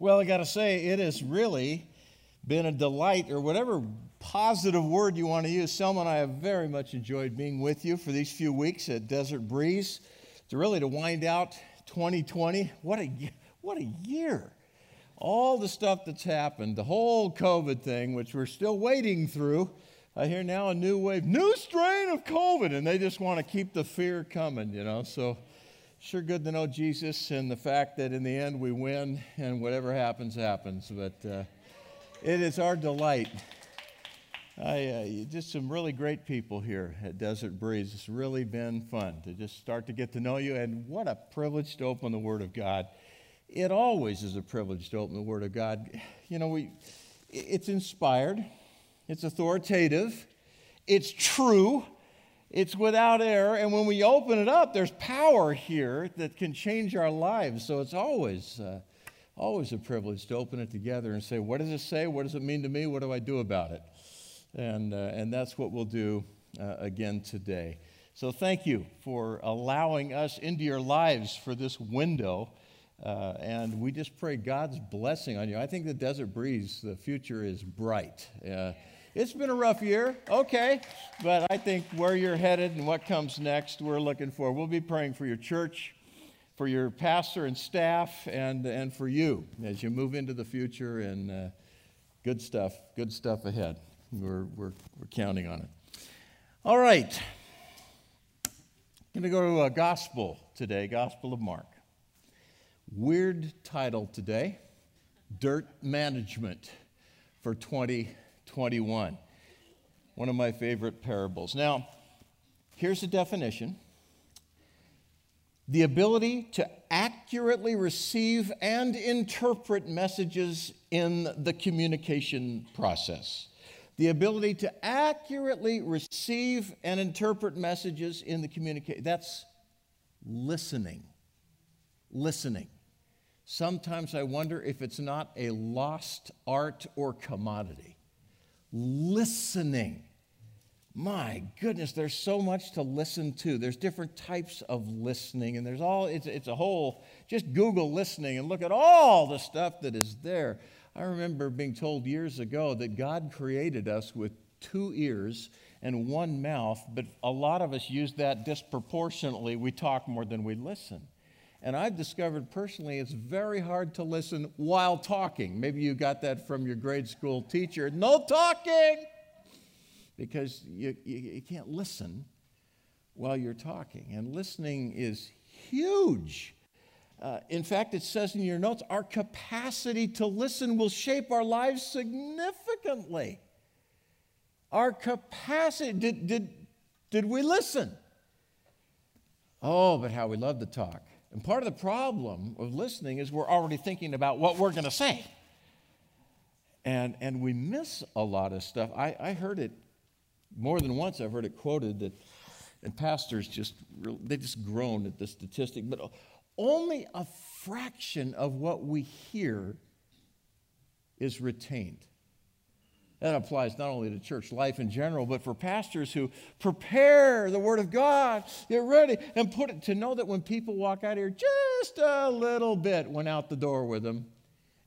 Well, I got to say, it has really been a delight, or whatever positive word you want to use. Selma and I have very much enjoyed being with you for these few weeks at Desert Breeze to really to wind out 2020. What a, what a year! All the stuff that's happened, the whole COVID thing, which we're still waiting through. I hear now a new wave, new strain of COVID, and they just want to keep the fear coming, you know. So sure good to know Jesus and the fact that in the end we win and whatever happens, happens. But uh, it is our delight. I, uh, just some really great people here at Desert Breeze. It's really been fun to just start to get to know you, and what a privilege to open the Word of God. It always is a privilege to open the Word of God. You know, we, it's inspired, it's authoritative, it's true, it's without error. And when we open it up, there's power here that can change our lives. So it's always, uh, always a privilege to open it together and say, what does it say? What does it mean to me? What do I do about it? And, uh, and that's what we'll do uh, again today. So thank you for allowing us into your lives for this window. Uh, and we just pray God's blessing on you. I think the Desert Breeze, the future is bright. Uh, it's been a rough year, okay, but I think where you're headed and what comes next, we're looking for. We'll be praying for your church, for your pastor and staff, and, and for you as you move into the future and uh, good stuff, good stuff ahead. We're, we're, we're counting on it. All right. I'm going to go to a gospel today, Gospel of Mark. Weird title today Dirt Management for 20 21. One of my favorite parables. Now, here's the definition the ability to accurately receive and interpret messages in the communication process. The ability to accurately receive and interpret messages in the communication. That's listening. Listening. Sometimes I wonder if it's not a lost art or commodity listening. My goodness, there's so much to listen to. There's different types of listening, and there's all, it's, it's a whole, just Google listening and look at all the stuff that is there. I remember being told years ago that God created us with two ears and one mouth, but a lot of us use that disproportionately. We talk more than we listen. And I've discovered personally it's very hard to listen while talking. Maybe you got that from your grade school teacher. No talking! Because you, you, you can't listen while you're talking. And listening is huge. Uh, in fact, it says in your notes our capacity to listen will shape our lives significantly. Our capacity, did, did, did we listen? Oh, but how we love to talk. And part of the problem of listening is we're already thinking about what we're going to say. And, and we miss a lot of stuff. I, I heard it more than once, I've heard it quoted that, and pastors just, they just groan at the statistic, but only a fraction of what we hear is retained. That applies not only to church life in general, but for pastors who prepare the Word of God, get ready, and put it to know that when people walk out here, just a little bit went out the door with them.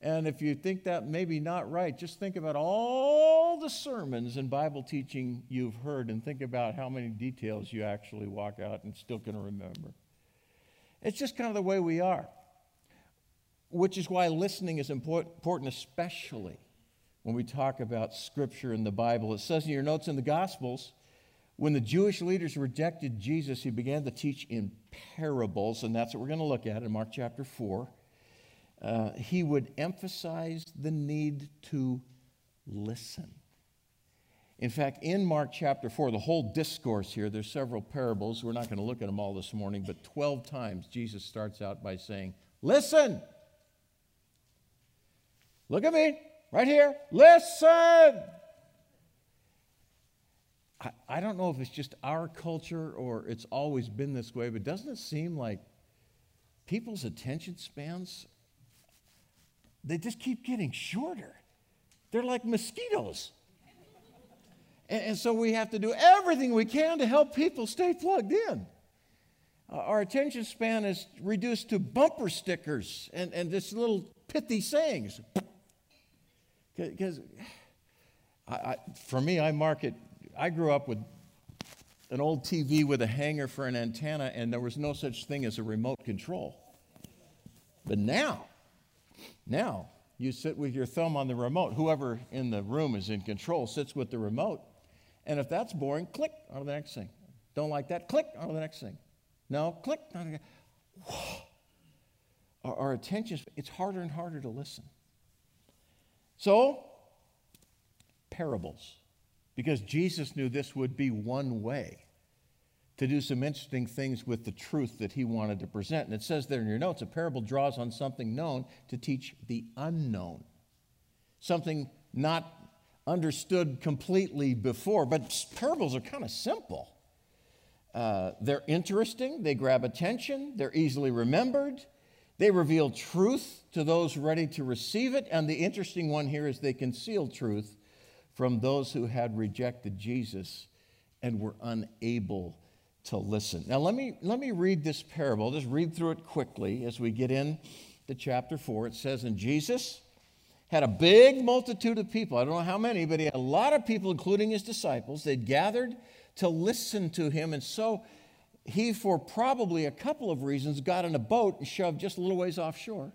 And if you think that maybe not right, just think about all the sermons and Bible teaching you've heard and think about how many details you actually walk out and still can remember. It's just kind of the way we are, which is why listening is important, especially when we talk about Scripture in the Bible. It says in your notes in the Gospels, when the Jewish leaders rejected Jesus, he began to teach in parables, and that's what we're going to look at in Mark chapter 4. Uh, he would emphasize the need to listen. In fact, in Mark chapter 4, the whole discourse here, there's several parables. We're not going to look at them all this morning, but 12 times Jesus starts out by saying, Listen! Look at me. Right here, listen. I, I don't know if it's just our culture or it's always been this way, but doesn't it seem like people's attention spans, they just keep getting shorter? They're like mosquitoes. And, and so we have to do everything we can to help people stay plugged in. Uh, our attention span is reduced to bumper stickers and, and this little pithy sayings. Because for me, I market, I grew up with an old TV with a hanger for an antenna, and there was no such thing as a remote control. But now, now, you sit with your thumb on the remote. Whoever in the room is in control sits with the remote. And if that's boring, click on the next thing. Don't like that, click on the next thing. No, click our, our attention, it's harder and harder to listen. So, parables, because Jesus knew this would be one way to do some interesting things with the truth that he wanted to present. And it says there in your notes a parable draws on something known to teach the unknown, something not understood completely before. But parables are kind of simple. Uh, they're interesting, they grab attention, they're easily remembered, they reveal truth to those ready to receive it. And the interesting one here is they conceal truth from those who had rejected Jesus and were unable to listen. Now, let me, let me read this parable. Just read through it quickly as we get in to chapter 4. It says, And Jesus had a big multitude of people. I don't know how many, but he had a lot of people, including his disciples. They'd gathered to listen to him. And so he, for probably a couple of reasons, got in a boat and shoved just a little ways offshore.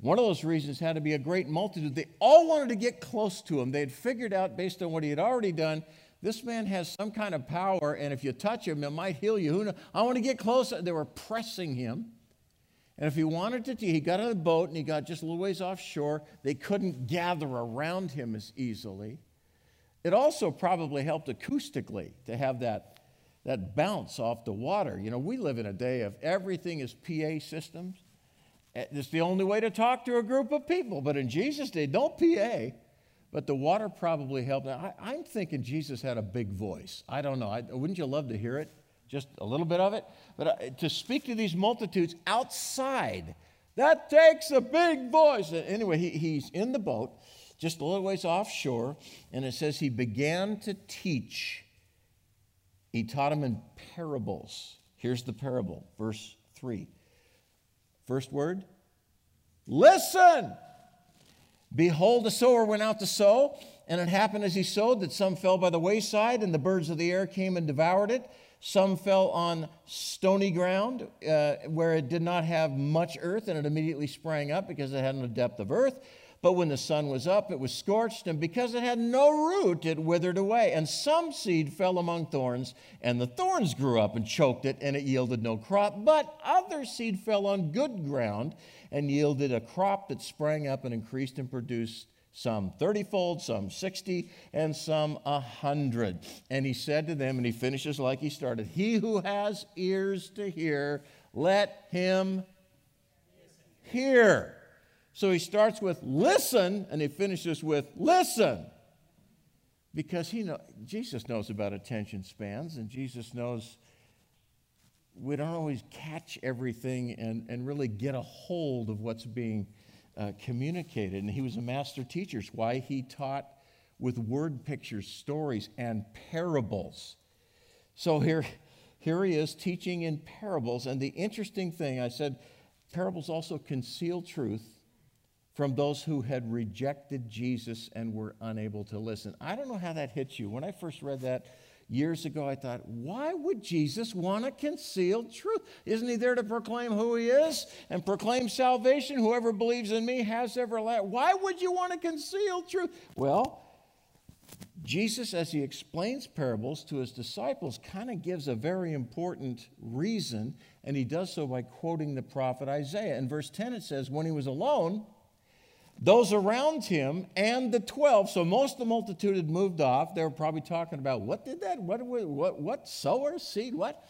One of those reasons had to be a great multitude. They all wanted to get close to him. They had figured out, based on what he had already done, this man has some kind of power, and if you touch him, it might heal you. Who knows? I want to get close. They were pressing him. And if he wanted to, he got on a boat and he got just a little ways offshore. They couldn't gather around him as easily. It also probably helped acoustically to have that, that bounce off the water. You know, we live in a day of everything is PA systems. It's the only way to talk to a group of people. But in Jesus' day, don't PA. But the water probably helped. Now, I, am thinking Jesus had a big voice. I don't know. I, wouldn't you love to hear it? Just a little bit of it? But uh, to speak to these multitudes outside, that takes a big voice. Anyway, he, he's in the boat, just a little ways offshore, and it says he began to teach. He taught them in parables. Here's the parable, verse 3. First word listen. Behold, a sower went out to sow, and it happened as he sowed that some fell by the wayside, and the birds of the air came and devoured it. Some fell on stony ground uh, where it did not have much earth, and it immediately sprang up because it had no depth of earth. But when the sun was up, it was scorched, and because it had no root, it withered away. And some seed fell among thorns, and the thorns grew up and choked it, and it yielded no crop. But other seed fell on good ground and yielded a crop that sprang up and increased and produced some 30 fold, some 60, and some a 100. And he said to them, and he finishes like he started He who has ears to hear, let him hear. So he starts with listen and he finishes with listen. Because he know, Jesus knows about attention spans and Jesus knows we don't always catch everything and, and really get a hold of what's being uh, communicated. And he was a master teacher. It's why he taught with word pictures, stories, and parables. So here, here he is teaching in parables. And the interesting thing, I said, parables also conceal truth from those who had rejected Jesus and were unable to listen. I don't know how that hits you. When I first read that years ago, I thought, why would Jesus want to conceal truth? Isn't he there to proclaim who he is and proclaim salvation? Whoever believes in me has everlasting. Why would you want to conceal truth? Well, Jesus, as he explains parables to his disciples, kind of gives a very important reason, and he does so by quoting the prophet Isaiah. In verse 10, it says, When he was alone, those around him and the 12 so most of the multitude had moved off. They were probably talking about what did that what what what sower seed what?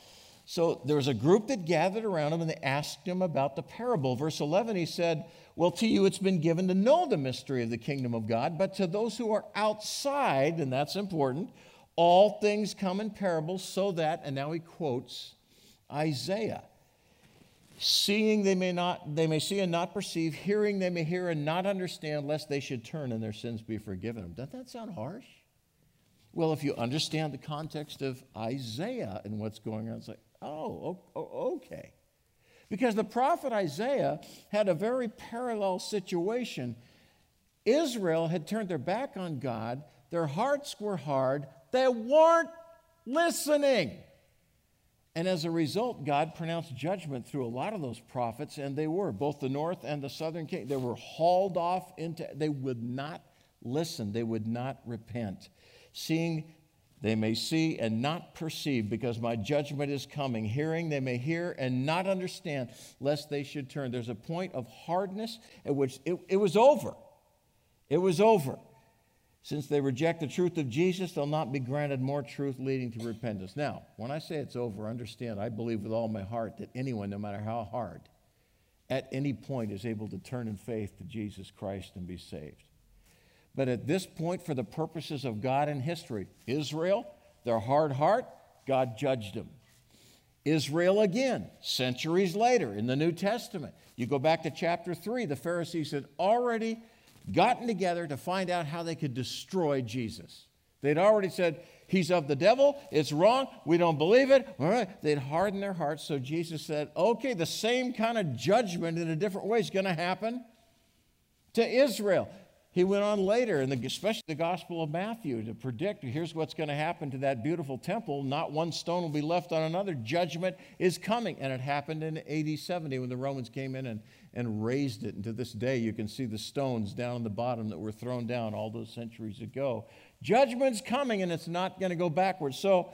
So there was a group that gathered around him and they asked him about the parable. Verse 11 he said well to you it's been given to know the mystery of the kingdom of god but to those who are outside and that's important all things come in parables so that and now he quotes isaiah Seeing they may not they may see and not perceive, hearing they may hear and not understand, lest they should turn and their sins be forgiven them. Doesn't that sound harsh? Well, if you understand the context of Isaiah and what's going on, it's like, oh, okay. Because the prophet Isaiah had a very parallel situation. Israel had turned their back on God, their hearts were hard, they weren't listening. And as a result, God pronounced judgment through a lot of those prophets, and they were, both the north and the southern king. They were hauled off into, they would not listen, they would not repent. Seeing they may see and not perceive, because my judgment is coming. Hearing, they may hear and not understand, lest they should turn. There's a point of hardness at which it, it was over. It was over. Since they reject the truth of Jesus, they'll not be granted more truth leading to repentance. Now, when I say it's over, understand, I believe with all my heart that anyone, no matter how hard, at any point is able to turn in faith to Jesus Christ and be saved. But at this point, for the purposes of God and history, Israel, their hard heart, God judged them. Israel again, centuries later in the New Testament. You go back to chapter 3, the Pharisees had already gotten together to find out how they could destroy Jesus. They'd already said, He's of the devil, it's wrong, we don't believe it. All right. They'd hardened their hearts, so Jesus said, Okay, the same kind of judgment in a different way is going to happen to Israel. He went on later, and especially the Gospel of Matthew, to predict here's what's going to happen to that beautiful temple. Not one stone will be left on another. Judgment is coming. And it happened in AD 70 when the Romans came in and, and razed it. And to this day, you can see the stones down in the bottom that were thrown down all those centuries ago. Judgment's coming, and it's not going to go backwards. So,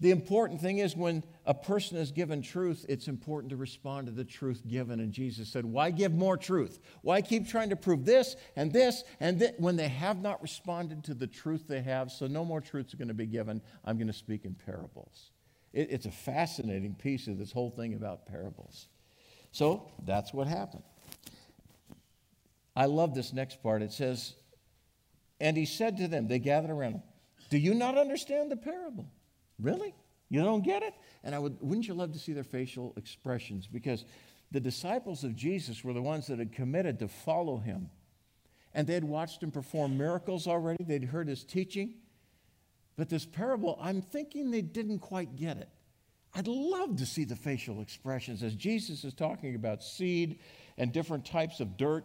the important thing is when a person is given truth, it's important to respond to the truth given. And Jesus said, Why give more truth? Why keep trying to prove this and this and that when they have not responded to the truth they have? So no more truths are going to be given. I'm going to speak in parables. It, it's a fascinating piece of this whole thing about parables. So that's what happened. I love this next part. It says, And he said to them, they gathered around him, Do you not understand the parable? Really? You don't get it? And I would, wouldn't you love to see their facial expressions? Because the disciples of Jesus were the ones that had committed to follow him. And they had watched him perform miracles already, they'd heard his teaching. But this parable, I'm thinking they didn't quite get it. I'd love to see the facial expressions as Jesus is talking about seed and different types of dirt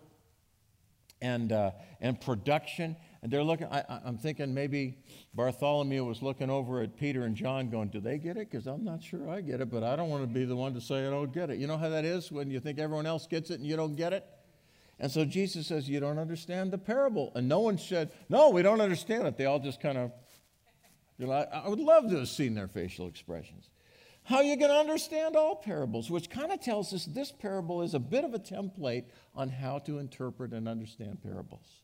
and, uh, and production. And they're looking, I, am thinking maybe Bartholomew was looking over at Peter and John going, Do they get it? Because I'm not sure I get it, but I don't want to be the one to say I don't get it. You know how that is when you think everyone else gets it and you don't get it? And so Jesus says, You don't understand the parable. And no one said, No, we don't understand it. They all just kind of, you know, I, I would love to have seen their facial expressions. How are you going to understand all parables? Which kind of tells us this parable is a bit of a template on how to interpret and understand parables.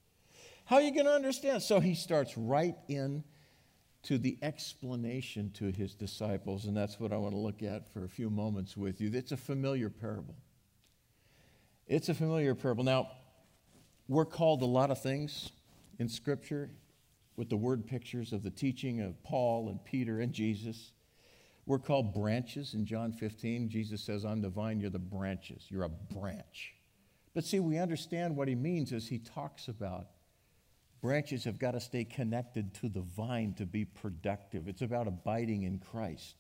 How are you going to understand? So he starts right in to the explanation to his disciples, and that's what I want to look at for a few moments with you. It's a familiar parable. It's a familiar parable. Now, we're called a lot of things in Scripture with the word pictures of the teaching of Paul and Peter and Jesus. We're called branches in John 15. Jesus says, I'm the vine, you're the branches. You're a branch. But see, we understand what he means as he talks about Branches have got to stay connected to the vine to be productive. It's about abiding in Christ.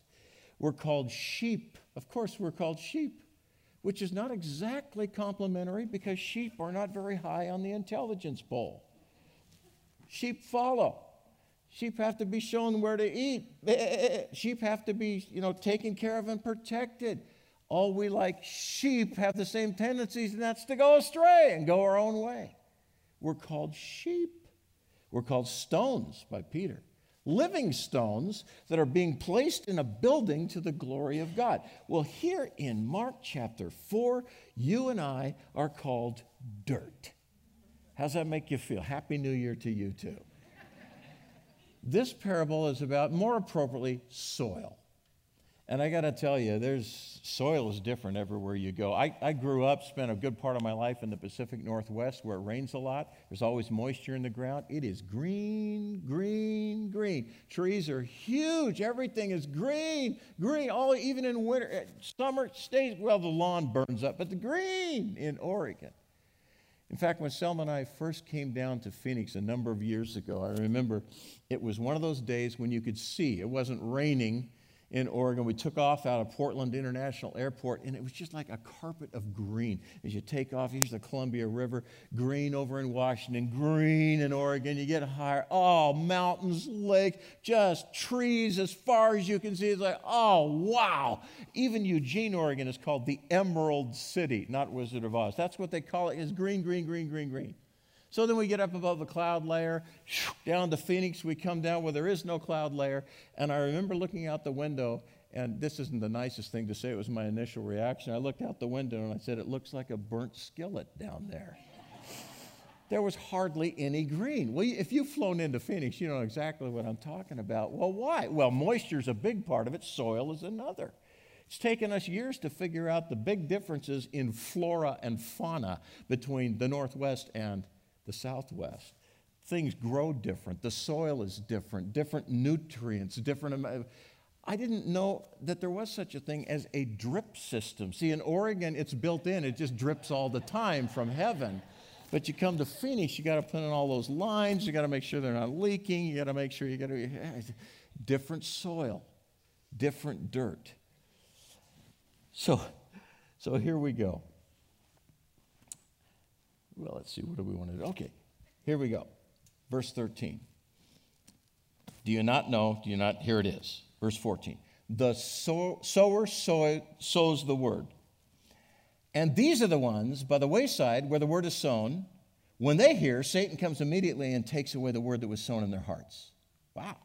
We're called sheep. Of course, we're called sheep, which is not exactly complimentary because sheep are not very high on the intelligence pole. Sheep follow. Sheep have to be shown where to eat. Sheep have to be, you know, taken care of and protected. All we like sheep have the same tendencies, and that's to go astray and go our own way. We're called sheep. We're called stones by Peter. Living stones that are being placed in a building to the glory of God. Well, here in Mark chapter 4, you and I are called dirt. How's that make you feel? Happy New Year to you too. This parable is about, more appropriately, soil. And I got to tell you, there's soil is different everywhere you go. I, I grew up, spent a good part of my life in the Pacific Northwest where it rains a lot. There's always moisture in the ground. It is green, green, green. Trees are huge. Everything is green, green. All even in winter, eh, summer stays. Well, the lawn burns up, but the green in Oregon. In fact, when Selma and I first came down to Phoenix a number of years ago, I remember it was one of those days when you could see. It wasn't raining in Oregon. We took off out of Portland International Airport, and it was just like a carpet of green. As you take off, here's the Columbia River, green over in Washington, green in Oregon. You get higher, oh, mountains, lake, just trees as far as you can see. It's like, oh, wow. Even Eugene, Oregon is called the Emerald City, not Wizard of Oz. That's what they call it. it, is green, green, green, green, green. So then we get up above the cloud layer, down to Phoenix. We come down where there is no cloud layer. And I remember looking out the window, and this isn't the nicest thing to say, it was my initial reaction. I looked out the window and I said, It looks like a burnt skillet down there. there was hardly any green. Well, if you've flown into Phoenix, you know exactly what I'm talking about. Well, why? Well, moisture is a big part of it, soil is another. It's taken us years to figure out the big differences in flora and fauna between the Northwest and the Southwest. Things grow different, the soil is different, different nutrients, different. I didn't know that there was such a thing as a drip system. See, in Oregon, it's built in, it just drips all the time from heaven. But you come to Phoenix, you got to put in all those lines, you got to make sure they're not leaking, you got to make sure you got to. Different soil, different dirt. So, so here we go. Well, let's see, what do we want to do? Okay, here we go. Verse 13. Do you not know? Do you not? Here it is. Verse 14. The sow, sower sow, sows the word. And these are the ones by the wayside where the word is sown. When they hear, Satan comes immediately and takes away the word that was sown in their hearts. Wow.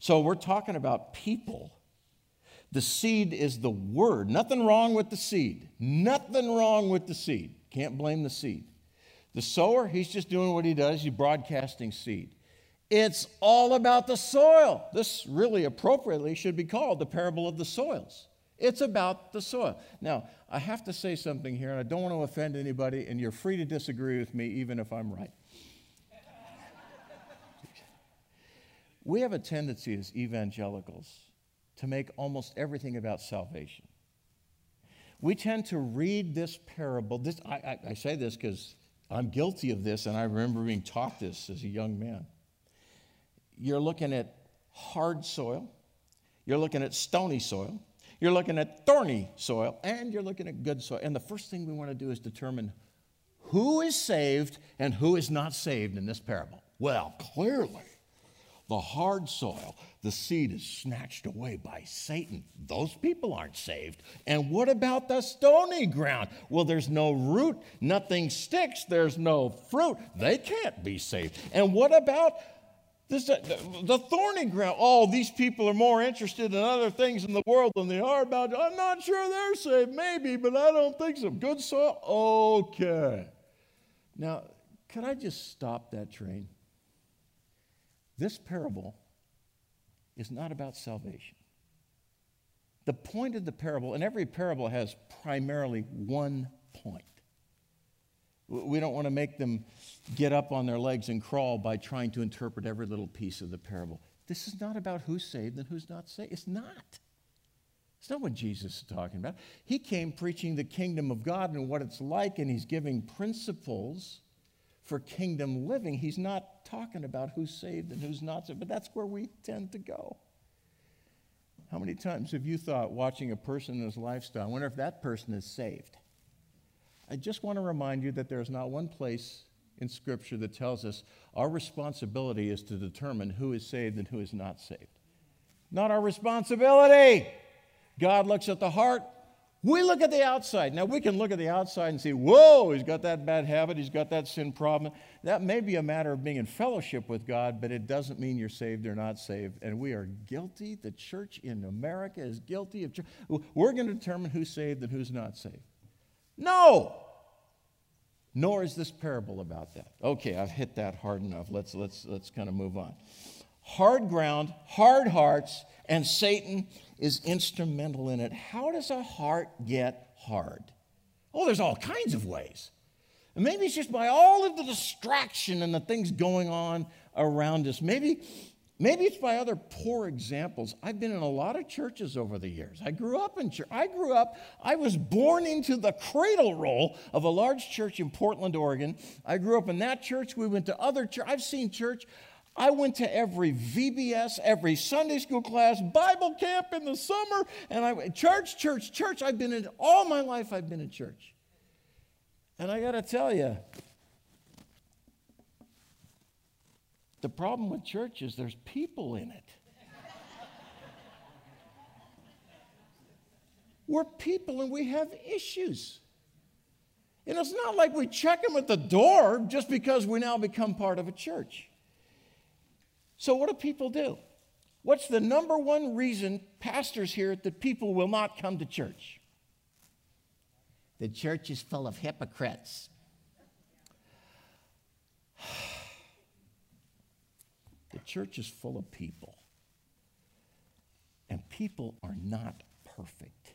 So we're talking about people. The seed is the word. Nothing wrong with the seed. Nothing wrong with the seed. Can't blame the seed. The sower, he's just doing what he does, he's broadcasting seed. It's all about the soil. This really appropriately should be called the parable of the soils. It's about the soil. Now, I have to say something here, and I don't want to offend anybody, and you're free to disagree with me even if I'm right. we have a tendency as evangelicals to make almost everything about salvation we tend to read this parable. This, I, I, I say this because I'm guilty of this, and I remember being taught this as a young man. You're looking at hard soil, you're looking at stony soil, you're looking at thorny soil, and you're looking at good soil. And the first thing we want to do is determine who is saved and who is not saved in this parable. Well, clearly, the hard soil, the seed is snatched away by Satan. Those people aren't saved. And what about the stony ground? Well, there's no root, nothing sticks, there's no fruit. They can't be saved. And what about this, uh, the thorny ground? Oh, these people are more interested in other things in the world than they are about. I'm not sure they're saved, maybe, but I don't think so. Good soil? Okay. Now, could I just stop that train? This parable is not about salvation. The point of the parable, and every parable has primarily one point. We don't want to make them get up on their legs and crawl by trying to interpret every little piece of the parable. This is not about who's saved and who's not saved. It's not. It's not what Jesus is talking about. He came preaching the kingdom of God and what it's like, and he's giving principles for kingdom living. He's not talking about who's saved and who's not saved, but that's where we tend to go. How many times have you thought, watching a person in his lifestyle, I wonder if that person is saved? I just want to remind you that there's not one place in Scripture that tells us our responsibility is to determine who is saved and who is not saved. Not our responsibility. God looks at the heart, we look at the outside. Now, we can look at the outside and see, whoa, he's got that bad habit, he's got that sin problem. That may be a matter of being in fellowship with God, but it doesn't mean you're saved or not saved. And we are guilty. The church in America is guilty of. We're going to determine who's saved and who's not saved. No! Nor is this parable about that. Okay, I've hit that hard enough. Let's, let's, let's kind of move on. Hard ground, hard hearts, and Satan is instrumental in it. How does a heart get hard? Oh, there's all kinds of ways. And maybe it's just by all of the distraction and the things going on around us. Maybe, maybe it's by other poor examples. I've been in a lot of churches over the years. I grew up in church. I grew up, I was born into the cradle roll of a large church in Portland, Oregon. I grew up in that church. We went to other church. I've seen church I went to every VBS, every Sunday school class, Bible camp in the summer, and I went church, church, church. I've been in all my life. I've been in church, and I got to tell you, the problem with church is there's people in it. We're people and we have issues. And it's not like we check them at the door just because we now become part of a church. So, what do people do? What's the number one reason pastors hear that people will not come to church? The church is full of hypocrites. the church is full of people, and people are not perfect.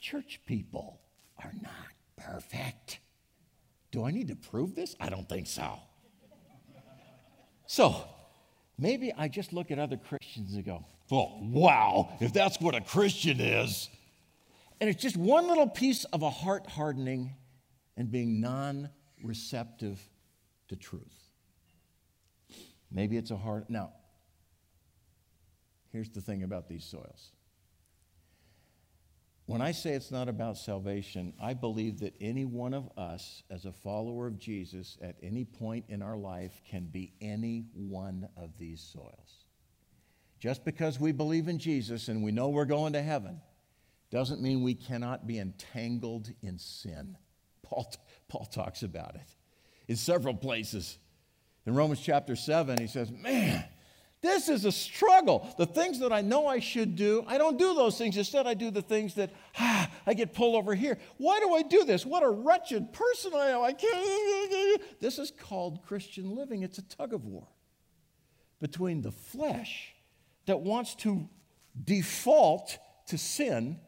Church people are not perfect. Do I need to prove this? I don't think so. So, maybe I just look at other Christians and go, well, wow, if that's what a Christian is. And it's just one little piece of a heart hardening and being non receptive to truth. Maybe it's a heart. Now, here's the thing about these soils when I say it's not about salvation, I believe that any one of us, as a follower of Jesus, at any point in our life, can be any one of these soils. Just because we believe in Jesus and we know we're going to heaven doesn't mean we cannot be entangled in sin. Paul, Paul talks about it in several places. In Romans chapter 7, he says, Man, this is a struggle. The things that I know I should do, I don't do those things. Instead, I do the things that, ah, I get pulled over here. Why do I do this? What a wretched person I am. I can't. This is called Christian living. It's a tug of war between the flesh that wants to default to sin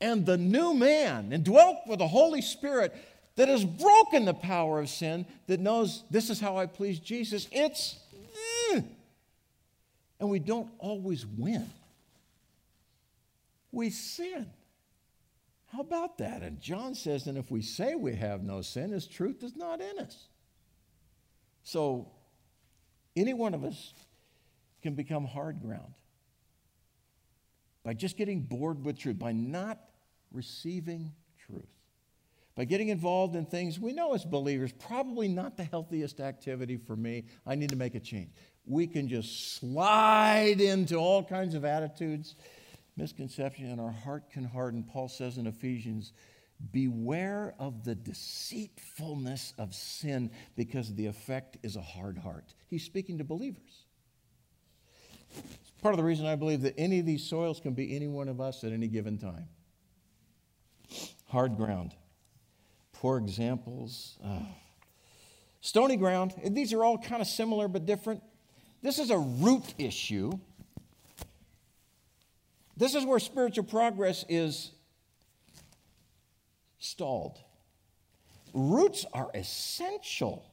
and the new man, indwelt with the Holy Spirit that has broken the power of sin, that knows this is how I please Jesus. It's. And we don't always win. We sin. How about that? And John says, and if we say we have no sin, his truth is not in us. So, any one of us can become hard ground by just getting bored with truth, by not receiving truth, by getting involved in things we know as believers, probably not the healthiest activity for me. I need to make a change we can just slide into all kinds of attitudes, misconception, and our heart can harden. Paul says in Ephesians, Beware of the deceitfulness of sin because the effect is a hard heart. He's speaking to believers. It's part of the reason I believe that any of these soils can be any one of us at any given time. Hard ground, poor examples, uh, stony ground. These are all kind of similar but different. This is a root issue. This is where spiritual progress is stalled. Roots are essential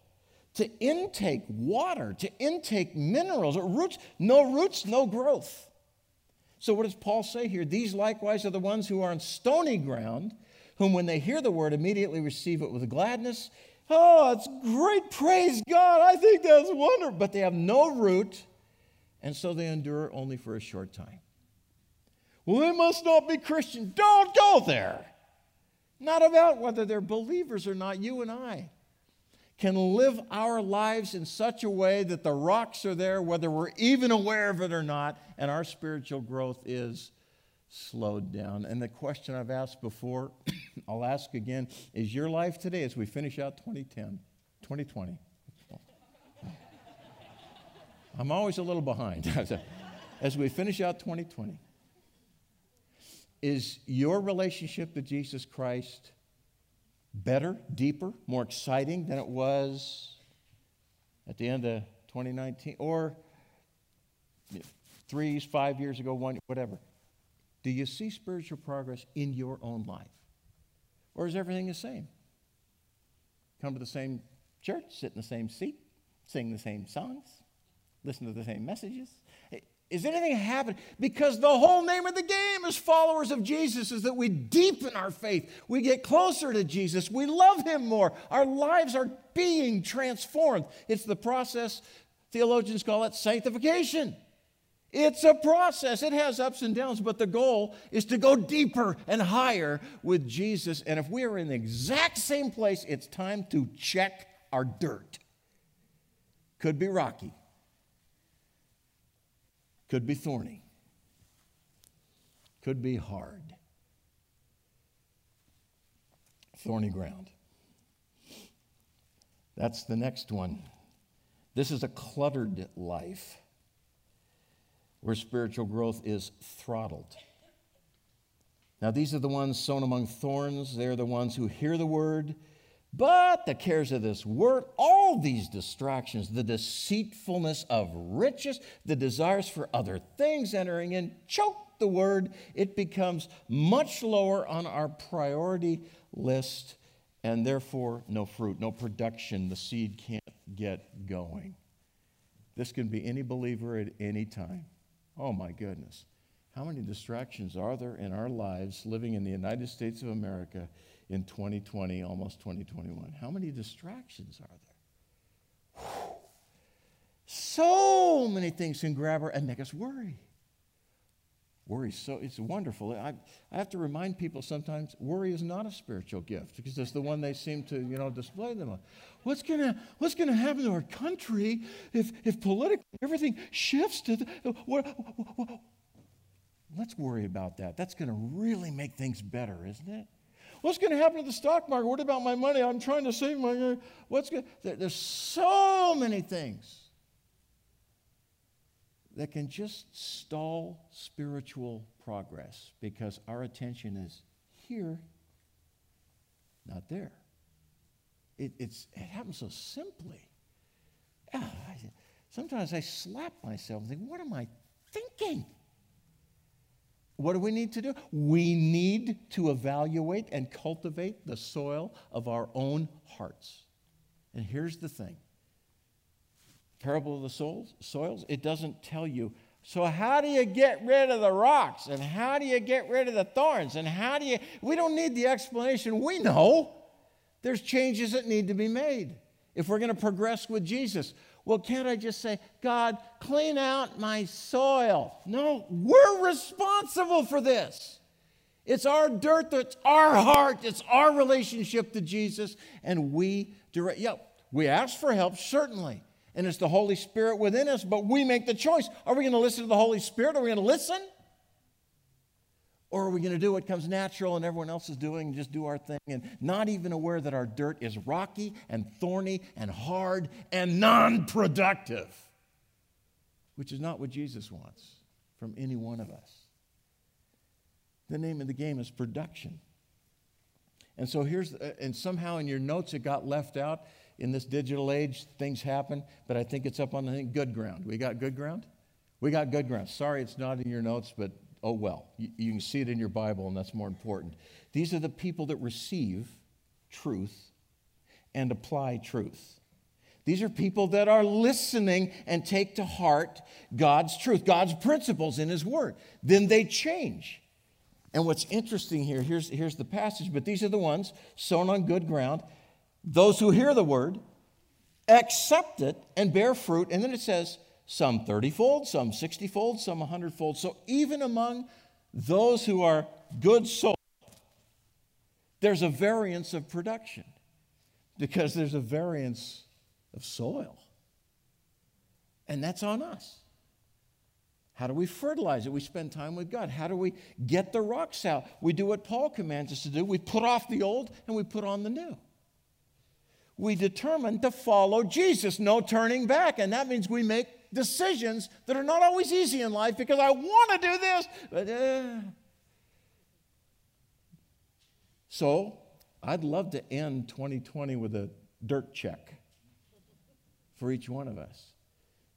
to intake water, to intake minerals. Roots, no roots, no growth. So, what does Paul say here? These likewise are the ones who are on stony ground, whom when they hear the word immediately receive it with gladness. Oh, it's great. Praise God. I think that's wonderful. But they have no root, and so they endure only for a short time. Well, they must not be Christian. Don't go there. Not about whether they're believers or not. You and I can live our lives in such a way that the rocks are there, whether we're even aware of it or not, and our spiritual growth is slowed down. And the question I've asked before, I'll ask again is your life today as we finish out 2010, 2020? I'm always a little behind. as we finish out 2020, is your relationship to Jesus Christ better, deeper, more exciting than it was at the end of 2019 or three, five years ago, one, whatever? Do you see spiritual progress in your own life? Or is everything the same? Come to the same church, sit in the same seat, sing the same songs, listen to the same messages. Is anything happening? Because the whole name of the game as followers of Jesus is that we deepen our faith. We get closer to Jesus. We love him more. Our lives are being transformed. It's the process Theologians call it sanctification. It's a process. It has ups and downs, but the goal is to go deeper and higher with Jesus. And if we are in the exact same place, it's time to check our dirt. Could be rocky, could be thorny, could be hard. Thorny ground. That's the next one. This is a cluttered life where spiritual growth is throttled. Now, these are the ones sown among thorns. They're the ones who hear the word, but the cares of this world, all these distractions, the deceitfulness of riches, the desires for other things entering in, choke the word. It becomes much lower on our priority list and therefore no fruit, no production. The seed can't get going. This can be any believer at any time. Oh my goodness. How many distractions are there in our lives living in the United States of America in 2020, almost 2021? How many distractions are there? Whew. So many things can grab her and make us worry. Worry so it's wonderful. I, I have to remind people sometimes worry is not a spiritual gift because it's the one they seem to you know display them on. What's gonna What's gonna happen to our country if if politically everything shifts to the, what, what, what, Let's worry about that. That's to really make things better, isn't it? What's going to happen to the stock market? What about my money? I'm trying to save my. What's going? There's so many things that can just stall spiritual progress because our attention is here, not there. It, it's, it happens so simply. Ah, sometimes I slap myself and think, what am I thinking? What do we need to do? We need to evaluate and cultivate the soil of our own hearts. And here's the thing parable of the souls, soils, it doesn't tell you. So, how do you get rid of the rocks? And how do you get rid of the thorns? And how do you. We don't need the explanation. We know there's changes that need to be made if we're going to progress with Jesus. Well, can't I just say, God, clean out my soil? No, we're responsible for this. It's our dirt, it's our heart, it's our relationship to Jesus, and we direct. Yeah, we ask for help, certainly and it's the Holy Spirit within us, but we make the choice. Are we going to listen to the Holy Spirit? Are we going to listen? Or are we going to do what comes natural and everyone else is doing and just do our thing and not even aware that our dirt is rocky and thorny and hard and non productive? Which is not what Jesus wants from any one of us. The name of the game is production. And so here's, uh, and somehow in your notes it got left out in this digital age, things happen, but I think it's up on the good ground. We got good ground? We got good ground. Sorry it's not in your notes, but oh well. You, you can see it in your Bible, and that's more important. These are the people that receive truth and apply truth. These are people that are listening and take to heart God's truth, God's principles in His Word. Then they change. And what's interesting here, here's, here's the passage, but these are the ones sown on good ground those who hear the word, accept it, and bear fruit. And then it says, some 30 fold, some 60 fold, some 100 fold. So even among those who are good soul, there's a variance of production because there's a variance of soil. And that's on us. How do we fertilize it? We spend time with God. How do we get the rocks out? We do what Paul commands us to do. We put off the old and we put on the new we determine to follow Jesus, no turning back. And that means we make decisions that are not always easy in life because I want to do this, but uh. so I'd love to end 2020 with a dirt check for each one of us.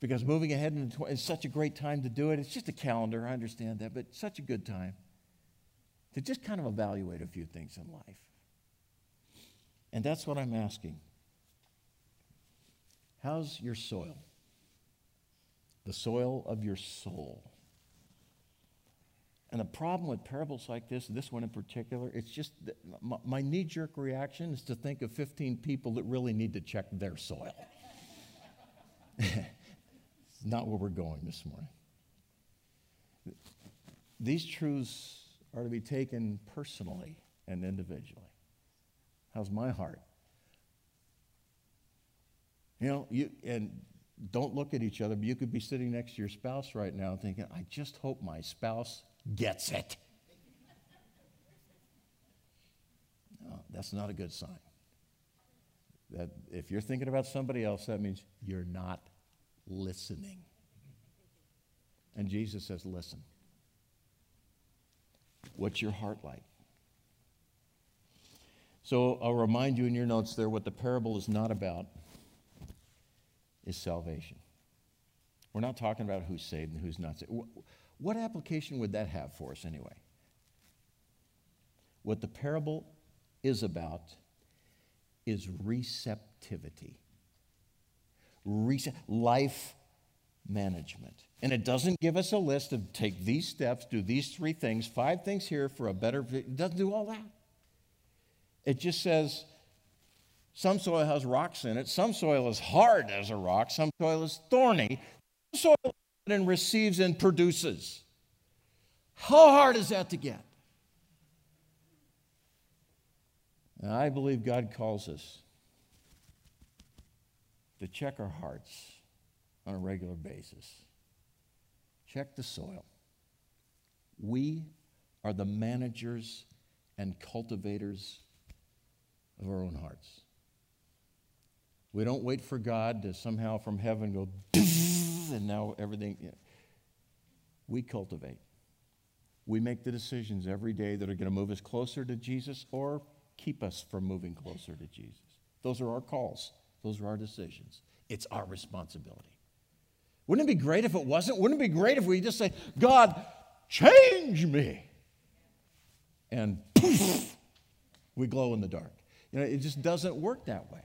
Because moving ahead it's such a great time to do it. It's just a calendar, I understand that, but such a good time to just kind of evaluate a few things in life. And that's what I'm asking. How's your soil? The soil of your soul. And the problem with parables like this, this one in particular, it's just my, my knee jerk reaction is to think of 15 people that really need to check their soil. It's not where we're going this morning. These truths are to be taken personally and individually. How's my heart? You know, you and don't look at each other, but you could be sitting next to your spouse right now thinking, I just hope my spouse gets it. no, that's not a good sign. That if you're thinking about somebody else, that means you're not listening. And Jesus says, Listen. What's your heart like? So I'll remind you in your notes there what the parable is not about is salvation. We're not talking about who's saved and who's not saved. What application would that have for us anyway? What the parable is about is receptivity, Rece- life management. And it doesn't give us a list of take these steps, do these three things, five things here for a better. It doesn't do all that. It just says some soil has rocks in it, some soil is hard as a rock, some soil is thorny, some soil and receives and produces. How hard is that to get? And I believe God calls us to check our hearts on a regular basis. Check the soil. We are the managers and cultivators of our own hearts. We don't wait for God to somehow from heaven go, and now everything. We cultivate. We make the decisions every day that are going to move us closer to Jesus or keep us from moving closer to Jesus. Those are our calls, those are our decisions. It's our responsibility. Wouldn't it be great if it wasn't? Wouldn't it be great if we just say, God, change me? And poof, we glow in the dark. You know, it just doesn't work that way.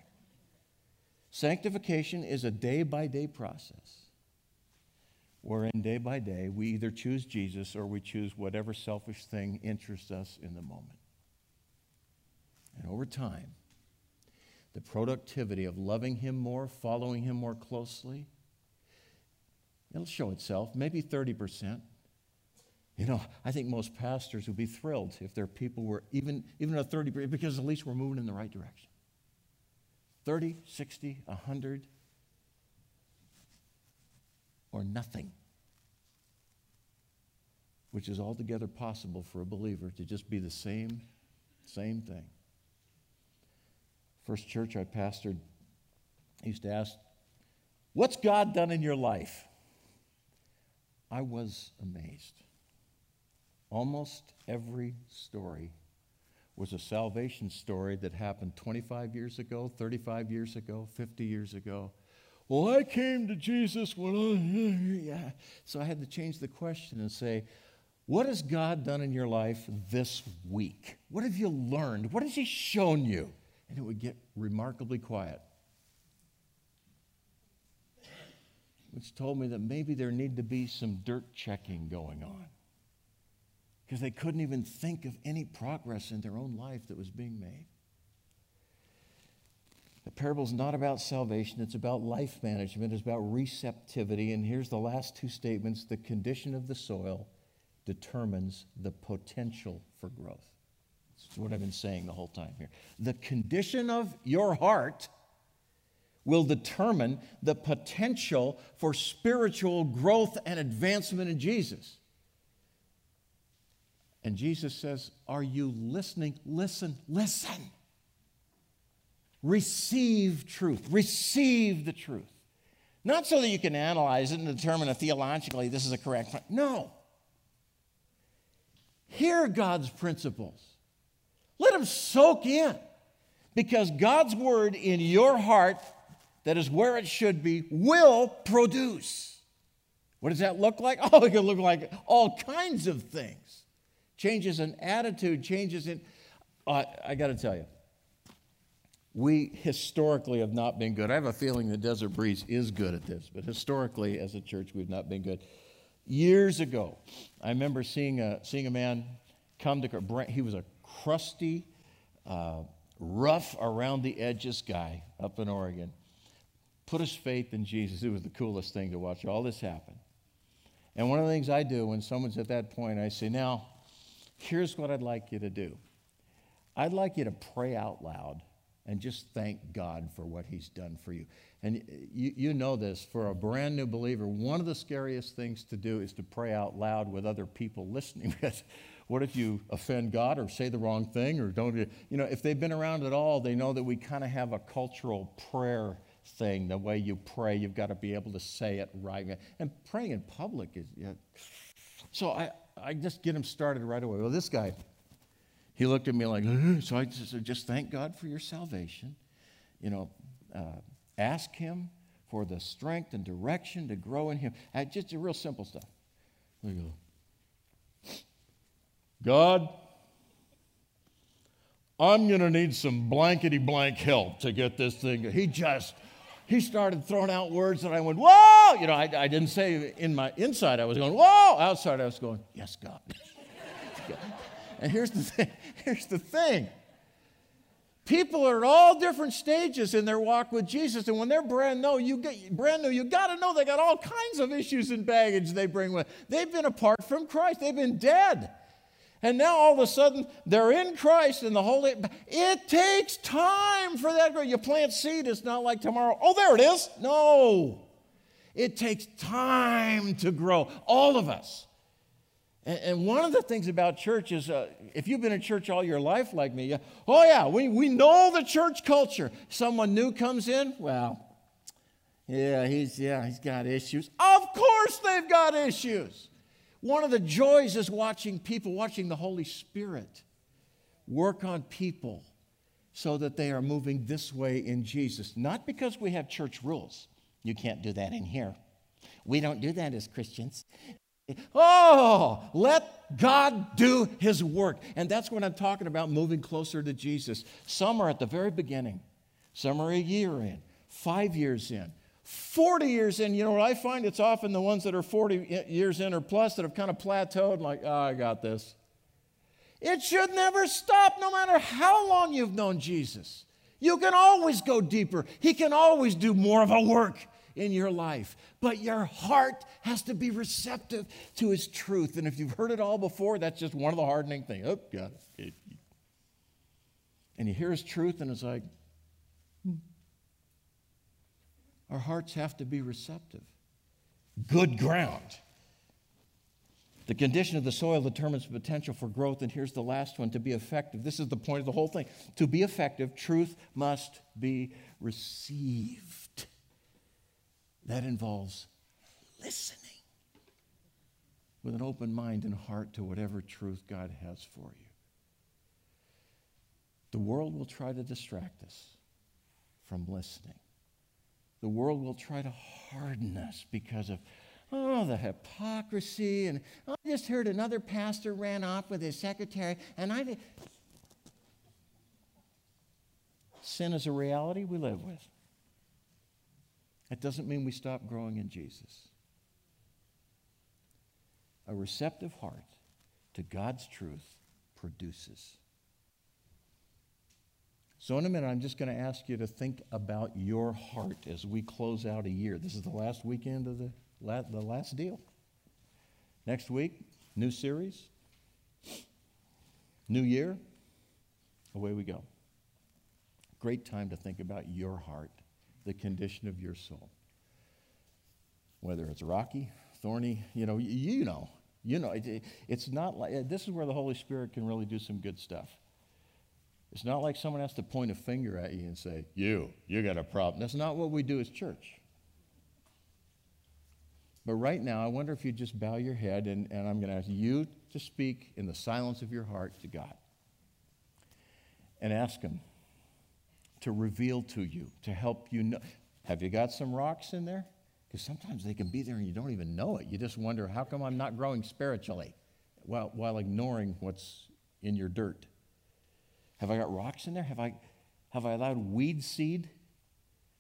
Sanctification is a day by day process wherein day by day we either choose Jesus or we choose whatever selfish thing interests us in the moment. And over time, the productivity of loving Him more, following Him more closely, it'll show itself, maybe 30%. You know, I think most pastors would be thrilled if their people were even, even a 30%, because at least we're moving in the right direction. 30, 60, 100, or nothing, which is altogether possible for a believer to just be the same, same thing. First church I pastored, used to ask, What's God done in your life? I was amazed. Almost every story was a salvation story that happened 25 years ago, 35 years ago, 50 years ago. Well, I came to Jesus when I, yeah. So I had to change the question and say, what has God done in your life this week? What have you learned? What has He shown you? And it would get remarkably quiet. Which told me that maybe there needed to be some dirt checking going on. Because they couldn't even think of any progress in their own life that was being made. The parable is not about salvation, it's about life management, it's about receptivity. And here's the last two statements the condition of the soil determines the potential for growth. That's what I've been saying the whole time here. The condition of your heart will determine the potential for spiritual growth and advancement in Jesus. And Jesus says, Are you listening? Listen, listen. Receive truth. Receive the truth. Not so that you can analyze it and determine if theologically this is a correct. Point. No. Hear God's principles. Let them soak in. Because God's word in your heart, that is where it should be, will produce. What does that look like? Oh, it can look like all kinds of things. Changes in attitude, changes in. Uh, I got to tell you, we historically have not been good. I have a feeling the Desert Breeze is good at this, but historically, as a church, we've not been good. Years ago, I remember seeing a, seeing a man come to, he was a crusty, uh, rough around the edges guy up in Oregon. put his faith in Jesus. It was the coolest thing to watch all this happen. And one of the things I do when someone's at that point, I say, Now, here's what I'd like you to do I'd like you to pray out loud and just thank God for what He's done for you. And you, you know this for a brand new believer, one of the scariest things to do is to pray out loud with other people listening. What if you offend God or say the wrong thing or don't? You know, if they've been around at all, they know that we kind of have a cultural prayer thing. The way you pray, you've got to be able to say it right. And praying in public is. Yeah. So I, I just get him started right away. Well, this guy, he looked at me like, so I just, said just thank God for your salvation. You know, uh, ask Him for the strength and direction to grow in Him. Uh, just real simple stuff. There you go. God, I'm going to need some blankety blank help to get this thing. He just, he started throwing out words that I went, whoa! You know, I, I didn't say in my inside, I was going, whoa! Outside, I was going, yes, God. and here's the thing here's the thing people are at all different stages in their walk with Jesus. And when they're brand new, you get, brand new, you got to know they got all kinds of issues and baggage they bring with. They've been apart from Christ. They've been dead. And now all of a sudden they're in Christ and the Holy. It takes time for that. To grow. You plant seed, it's not like tomorrow. Oh, there it is. No. It takes time to grow. All of us. And, one of the things about church is uh, if you've been in church all your life like me, uh, oh, yeah, we, we know the church culture. Someone new comes in, well, yeah, he's, yeah, he's got issues. Of course they've got issues. One of the joys is watching people, watching the Holy Spirit work on people so that they are moving this way in Jesus. Not because we have church rules. You can't do that in here. We don't do that as Christians. Oh, let God do his work. And that's what I'm talking about moving closer to Jesus. Some are at the very beginning, some are a year in, five years in. 40 years in, you know what I find? It's often the ones that are 40 years in or plus that have kind of plateaued, like, oh, I got this. It should never stop, no matter how long you've known Jesus. You can always go deeper, He can always do more of a work in your life. But your heart has to be receptive to His truth. And if you've heard it all before, that's just one of the hardening things. Oh, God. And you hear His truth, and it's like, hmm. Our hearts have to be receptive. Good ground. The condition of the soil determines the potential for growth. And here's the last one to be effective. This is the point of the whole thing. To be effective, truth must be received. That involves listening with an open mind and heart to whatever truth God has for you. The world will try to distract us from listening. The world will try to harden us because of, oh, the hypocrisy. And oh, I just heard another pastor ran off with his secretary, and I. Sin is a reality we live with. That doesn't mean we stop growing in Jesus. A receptive heart to God's truth produces. So, in a minute, I'm just going to ask you to think about your heart as we close out a year. This is the last weekend of the, the last deal. Next week, new series, new year, away we go. Great time to think about your heart the condition of your soul. Whether it's rocky, thorny, you know, you know, you know, it, it's not like, this is where the Holy Spirit can really do some good stuff. It's not like someone has to point a finger at you and say, You, you got a problem. That's not what we do as church. But right now, I wonder if you just bow your head and, and I'm going to ask you to speak in the silence of your heart to God and ask Him to reveal to you, to help you know. Have you got some rocks in there? Because sometimes they can be there and you don't even know it. You just wonder, how come I'm not growing spiritually while, while ignoring what's in your dirt? Have I got rocks in there? Have I, have I allowed weed seed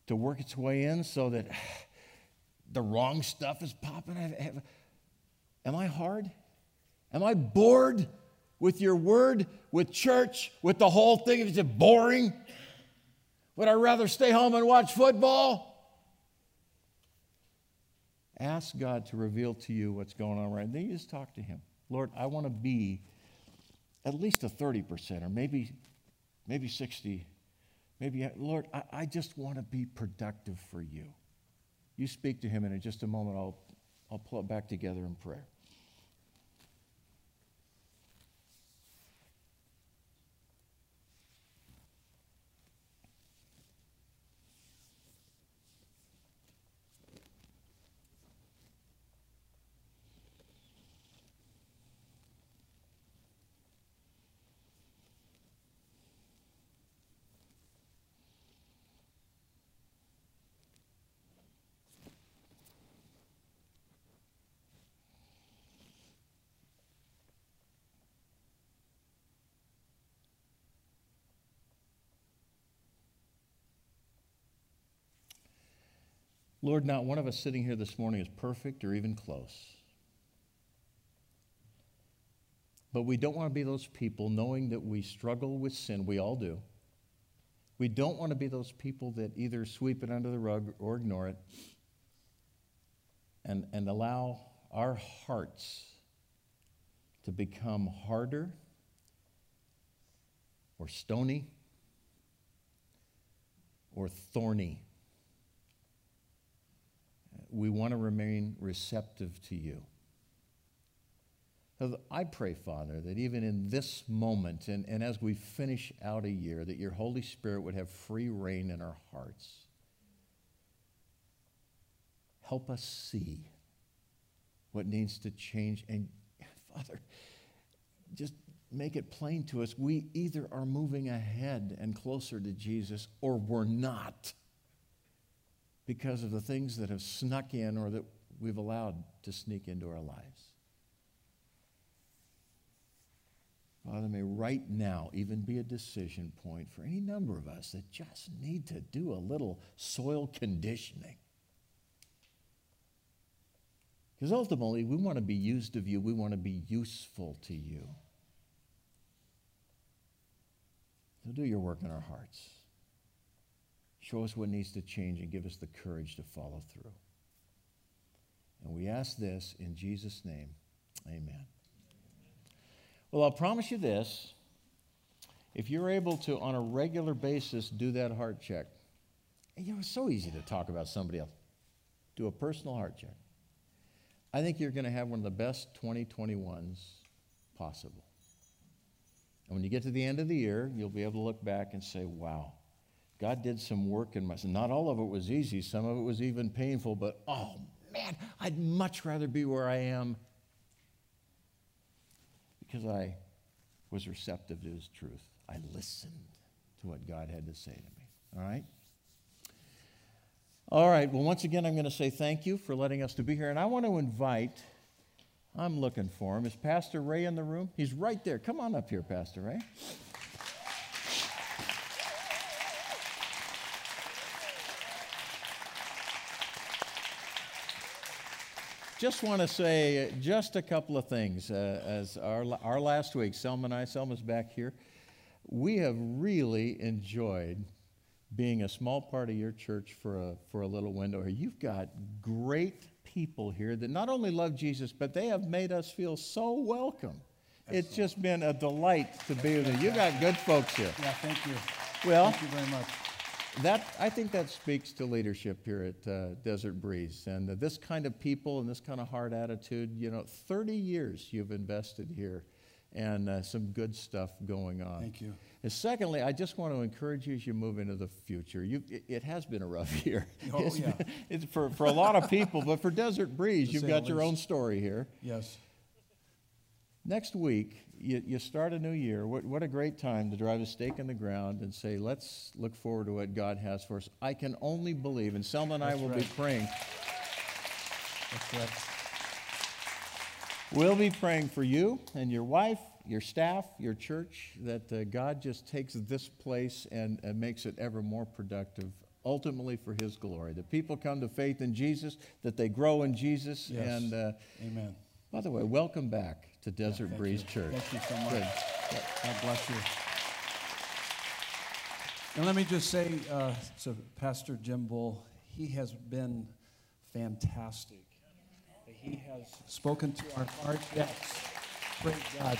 to work its way in so that the wrong stuff is popping? Have, have, am I hard? Am I bored with your word, with church, with the whole thing? Is it boring? Would I rather stay home and watch football? Ask God to reveal to you what's going on right. Then you just talk to Him. Lord, I want to be at least a 30% or maybe, maybe 60. Maybe, Lord, I, I just want to be productive for you. You speak to Him, and in just a moment, I'll, I'll pull it back together in prayer. Lord, not one of us sitting here this morning is perfect or even close. But we don't want to be those people knowing that we struggle with sin. We all do. We don't want to be those people that either sweep it under the rug or ignore it and, and allow our hearts to become harder or stony or thorny we want to remain receptive to you. I pray, Father, that even in this moment and, and as we finish out a year, that your Holy Spirit would have free rein in our hearts. Help us see what needs to change. And, Father, just make it plain to us we either are moving ahead and closer to Jesus or we're not because of the things that have snuck in or that we've allowed to sneak into our lives. Father, may right now even be a decision point for any number of us that just need to do a little soil conditioning. Because ultimately, we want to be used of you, we want to be useful to you. So do your work in our hearts. Show us what needs to change and give us the courage to follow through. And we ask this in Jesus' name. Amen. Well, I'll promise you this. If you're able to, on a regular basis, do that heart check, you know, it's so easy to talk about somebody else. Do a personal heart check. I think you're going to have one of the best 2021s possible. And when you get to the end of the year, you'll be able to look back and say, wow, God did some work in my Not all of it was easy, some of it was even painful, but oh man, I'd much rather be where I am because I was receptive to his truth. I listened to what God had to say to me. All right? All right, well, once again, I'm going to say thank you for letting us to be here. And I want to invite, I'm looking for him. Is Pastor Ray in the room? He's right there. Come on up here, Pastor Ray. Just want to say just a couple of things. Uh, as our, our last week, Selma and I, Selma's back here, we have really enjoyed being a small part of your church for a, for a little window here. You've got great people here that not only love Jesus, but they have made us feel so welcome. Excellent. It's just been a delight to be with you. You've got good folks here. Yeah, thank you. Well, thank you very much that, I think that speaks to leadership here at uh, Desert Breeze. And uh, this kind of people and this kind of hard attitude, you know, 30 years you've invested here and uh, some good stuff going on. Thank you. And secondly, I just want to encourage you as you move into the future. You, it, it has been a rough year. Oh, it's yeah. Been, it's for, for a lot of people, but for Desert Breeze, you've got your own story here. Yes. Next week, you, you start a new year. What, what a great time to drive a stake in the ground and say, let's look forward to what God has for us. I can only believe, and Selma and That's I will right. be praying. That's right. We'll be praying for you and your wife, your staff, your church, that uh, God just takes this place and, and makes it ever more productive, ultimately for His glory. That people come to faith in Jesus, that they grow in Jesus. Yes. And uh, Amen. by the way, welcome back to Desert yeah, Breeze you. Church. Thank you so much. Good. God bless you. And let me just say uh, to Pastor Jim Bull, he has been fantastic He has spoken to our hearts. Yes. Praise God.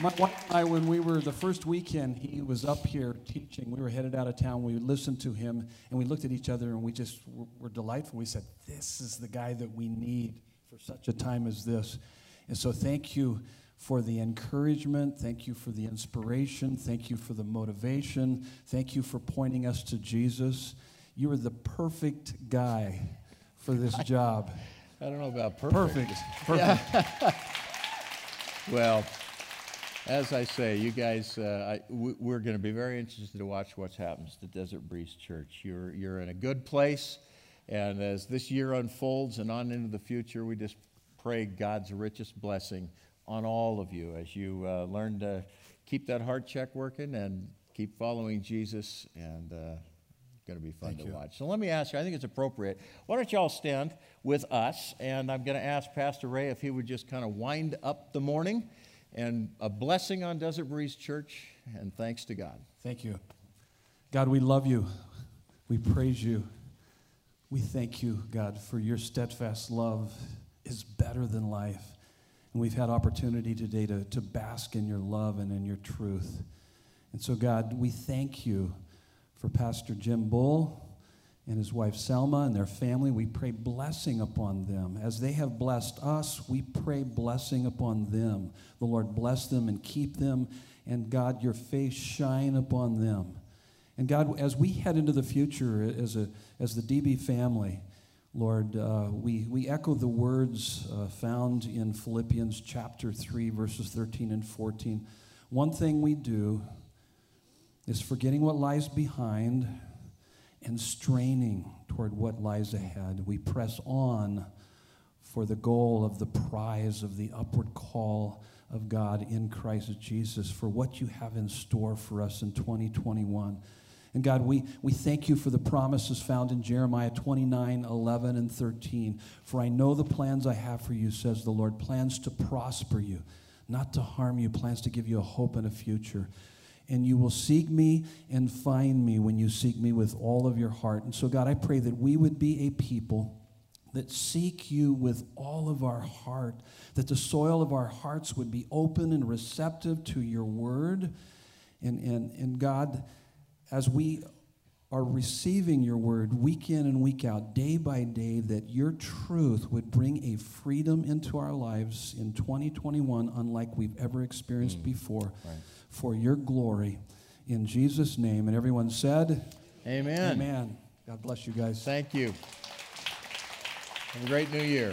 My wife and I, when we were the first weekend, he was up here teaching. We were headed out of town. We listened to him, and we looked at each other, and we just were, were delightful. We said, This is the guy that we need for such a time as this. And so, thank you for the encouragement. Thank you for the inspiration. Thank you for the motivation. Thank you for pointing us to Jesus. You are the perfect guy for this job. I don't know about perfect. Perfect. Perfect. Well, as I say, you guys, uh, I, we, we're going to be very interested to watch what happens to Desert Breeze Church. You're, you're in a good place, and as this year unfolds and on into the future, we just pray God's richest blessing on all of you as you uh, learn to keep that heart check working and keep following Jesus. And uh, going to be fun Thank to you. watch. So let me ask you, I think it's appropriate. Why don't you all stand with us? And I'm going to ask Pastor Ray if he would just kind of wind up the morning and a blessing on Desert Breeze Church and thanks to God. Thank you. God, we love you. We praise you. We thank you, God, for your steadfast love is better than life. And we've had opportunity today to, to bask in your love and in your truth. And so, God, we thank you for Pastor Jim Bull and his wife Selma and their family. We pray blessing upon them. As they have blessed us, we pray blessing upon them. The Lord bless them and keep them. And God, your face shine upon them. And God, as we head into the future as, a, as the DB family, Lord, uh, we, we echo the words uh, found in Philippians chapter 3, verses 13 and 14. One thing we do is forgetting what lies behind and straining toward what lies ahead. We press on for the goal of the prize of the upward call of God in Christ Jesus for what you have in store for us in 2021. And God, we, we thank you for the promises found in Jeremiah 29 11 and 13. For I know the plans I have for you, says the Lord plans to prosper you, not to harm you, plans to give you a hope and a future. And you will seek me and find me when you seek me with all of your heart. And so, God, I pray that we would be a people that seek you with all of our heart, that the soil of our hearts would be open and receptive to your word. And, and, and God, as we are receiving your word week in and week out, day by day, that your truth would bring a freedom into our lives in 2021 unlike we've ever experienced mm. before Right. for your glory. In Jesus' name. And everyone said, Amen. Amen. God bless you guys. Thank you. Have a great new year.